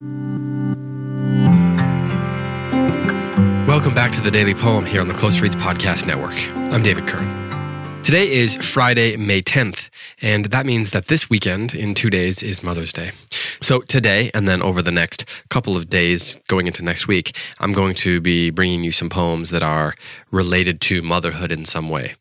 Welcome back to the Daily Poem here on the Close Reads Podcast Network. I'm David Kern. Today is Friday, May 10th, and that means that this weekend, in two days, is Mother's Day. So today, and then over the next couple of days going into next week, I'm going to be bringing you some poems that are related to motherhood in some way.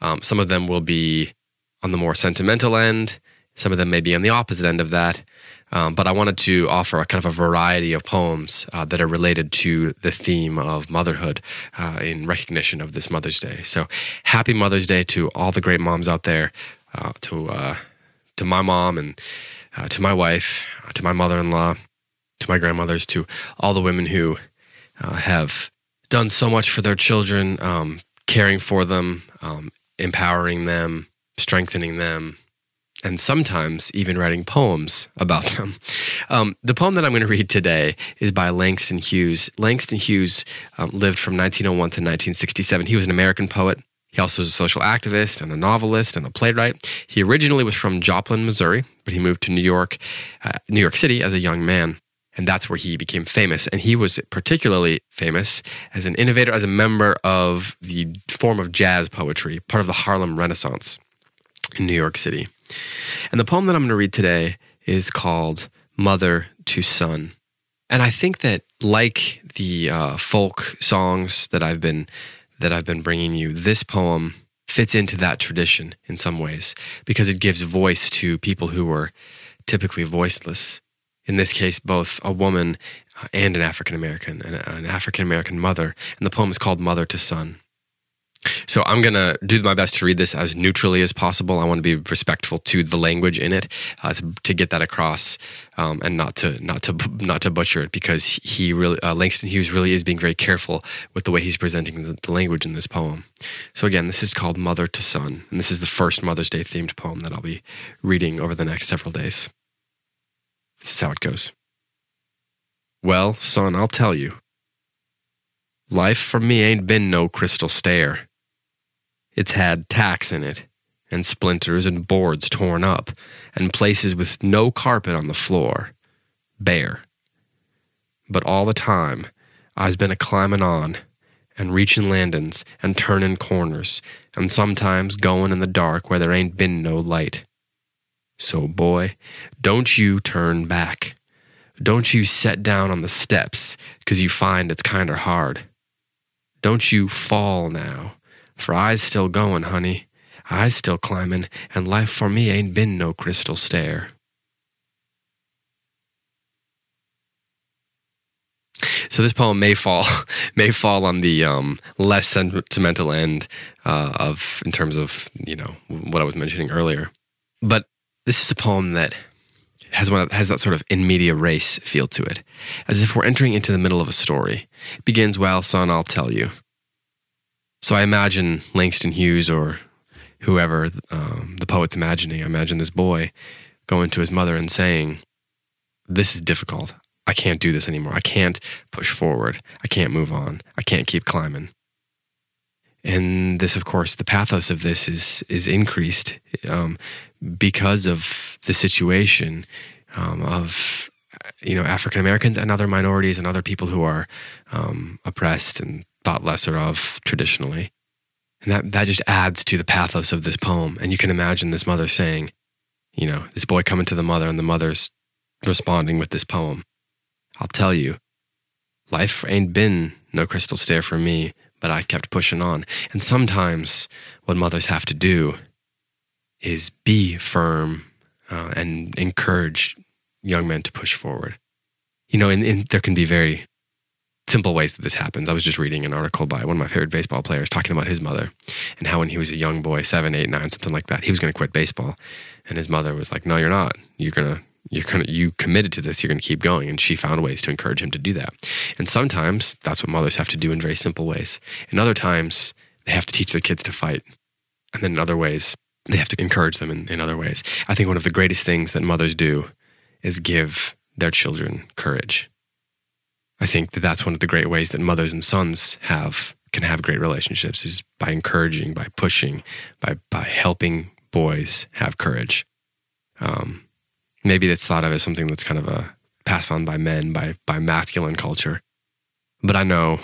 Um, some of them will be on the more sentimental end, some of them may be on the opposite end of that. Um, but I wanted to offer a kind of a variety of poems uh, that are related to the theme of motherhood uh, in recognition of this Mother's Day. So, happy Mother's Day to all the great moms out there, uh, to uh, to my mom and uh, to my wife, uh, to my mother-in-law, to my grandmothers, to all the women who have done so much for their children, um, caring for them, um, empowering them, strengthening them and sometimes even writing poems about them. Um, the poem that I'm going to read today is by Langston Hughes. Langston Hughes um, lived from 1901 to 1967. He was an American poet. He also was a social activist and a novelist and a playwright. He originally was from Joplin, Missouri, but he moved to New York, uh, New York City as a young man. And that's where he became famous. And he was particularly famous as an innovator, as a member of the form of jazz poetry, part of the Harlem Renaissance in New York City. And the poem that I'm going to read today is called Mother to Son. And I think that, like the uh, folk songs that I've been that I've been bringing you, this poem fits into that tradition in some ways because it gives voice to people who were typically voiceless. In this case, both a woman and an African American, an African American mother. And the poem is called Mother to Son. So I'm going to do my best to read this as neutrally as possible. I want to be respectful to the language in it uh, to, to, get that across um, and not to not to not to butcher it because he really uh, Langston Hughes really is being very careful with the way he's presenting the, the, language in this poem. So again, this is called Mother to Son, and this is the first Mother's Day themed poem that I'll be reading over the next several days. This is how it goes. Well, son, I'll tell you. Life for me ain't been no crystal stair. It's had tacks in it, and splinters and boards torn up, and places with no carpet on the floor, bare. But all the time, I's been a climbin' on, and reachin' landin's, and turnin' corners, and sometimes goin' in the dark where there ain't been no light. So, boy, don't you turn back. Don't you set down on the steps, 'cause you find it's kinder hard. Don't you fall now. For I's still going, honey. I's still climbing, and life for me ain't been no crystal stair. So this poem may fall may fall on the um, less sentimental end uh, of in terms of you know what I was mentioning earlier, but this is a poem that has one has that sort of in medias res feel to it, as if we're entering into the middle of a story. It begins, "Well, son, I'll tell you." So I imagine Langston Hughes or whoever um, the poet's imagining. I imagine this boy going to his mother and saying, This is difficult. I can't do this anymore. I can't push forward. I can't move on. I can't keep climbing. And this, of course, the pathos of this is is increased um, because of the situation um, of you know African Americans and other minorities and other people who are um, oppressed and thought lesser of traditionally. And that, that just adds to the pathos of this poem. And you can imagine this mother saying, you know, this boy coming to the mother and the mother's responding with this poem. I'll tell you, life ain't been no crystal stair for me, but I kept pushing on. And sometimes what mothers have to do is be firm uh, and encourage young men to push forward. You know, and, and there can be very simple ways that this happens. I was just reading an article by one of my favorite baseball players talking about his mother and how when he was a young boy, seven, eight, nine, something like that, he was going to quit baseball. And his mother was like, No, you're not. You're to, you're of, you committed to this. You're going to keep going. And she found ways to encourage him to do that. And sometimes that's what mothers have to do in very simple ways. And other times they have to teach their kids to fight. And then in other ways, they have to encourage them in, in other ways. I think one of the greatest things that mothers do is give their children courage I think that that's one of the great ways that mothers and sons have can have great relationships is by encouraging, by pushing, by by helping boys have courage. Um, maybe that's thought of as something that's kind of a passed on by men, by by masculine culture. But I know,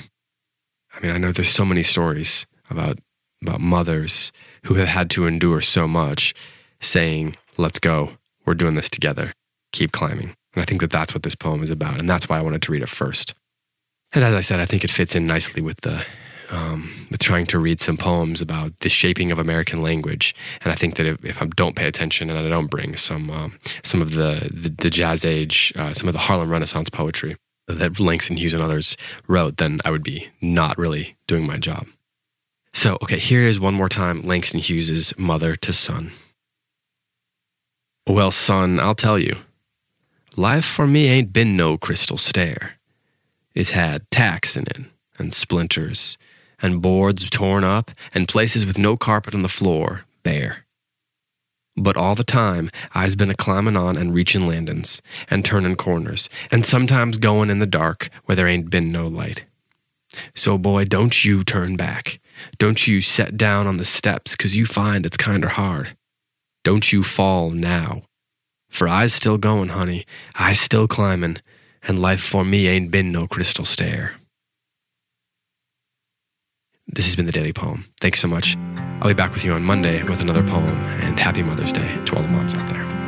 I mean, I know there's so many stories about about mothers who have had to endure so much, saying, "Let's go, we're doing this together, keep climbing." And I think that that's what this poem is about, and that's why I wanted to read it first. And as I said, I think it fits in nicely with the um, with trying to read some poems about the shaping of American language. And I think that if, if I don't pay attention and I don't bring some um, some of the the, the jazz age, uh, some of the Harlem Renaissance poetry that Langston Hughes and others wrote, then I would be not really doing my job. So, okay, here is one more time Langston Hughes's mother to son. Well, son, I'll tell you, life for me ain't been no crystal stair. It's had tacks in it and splinters and boards torn up, and places with no carpet on the floor bare. But all the time, I's been a climbin' on and reachin' landin's, and turnin' corners, and sometimes goin' in the dark where there ain't been no light. So, boy, don't you turn back. Don't you set down on the steps, 'cause you find it's kinder hard. Don't you fall now. For I's still goin', honey, I's still climbin', and life for me ain't been no crystal stair. This has been the Daily Poem. Thanks so much. I'll be back with you on Monday with another poem, and happy Mother's Day to all the moms out there.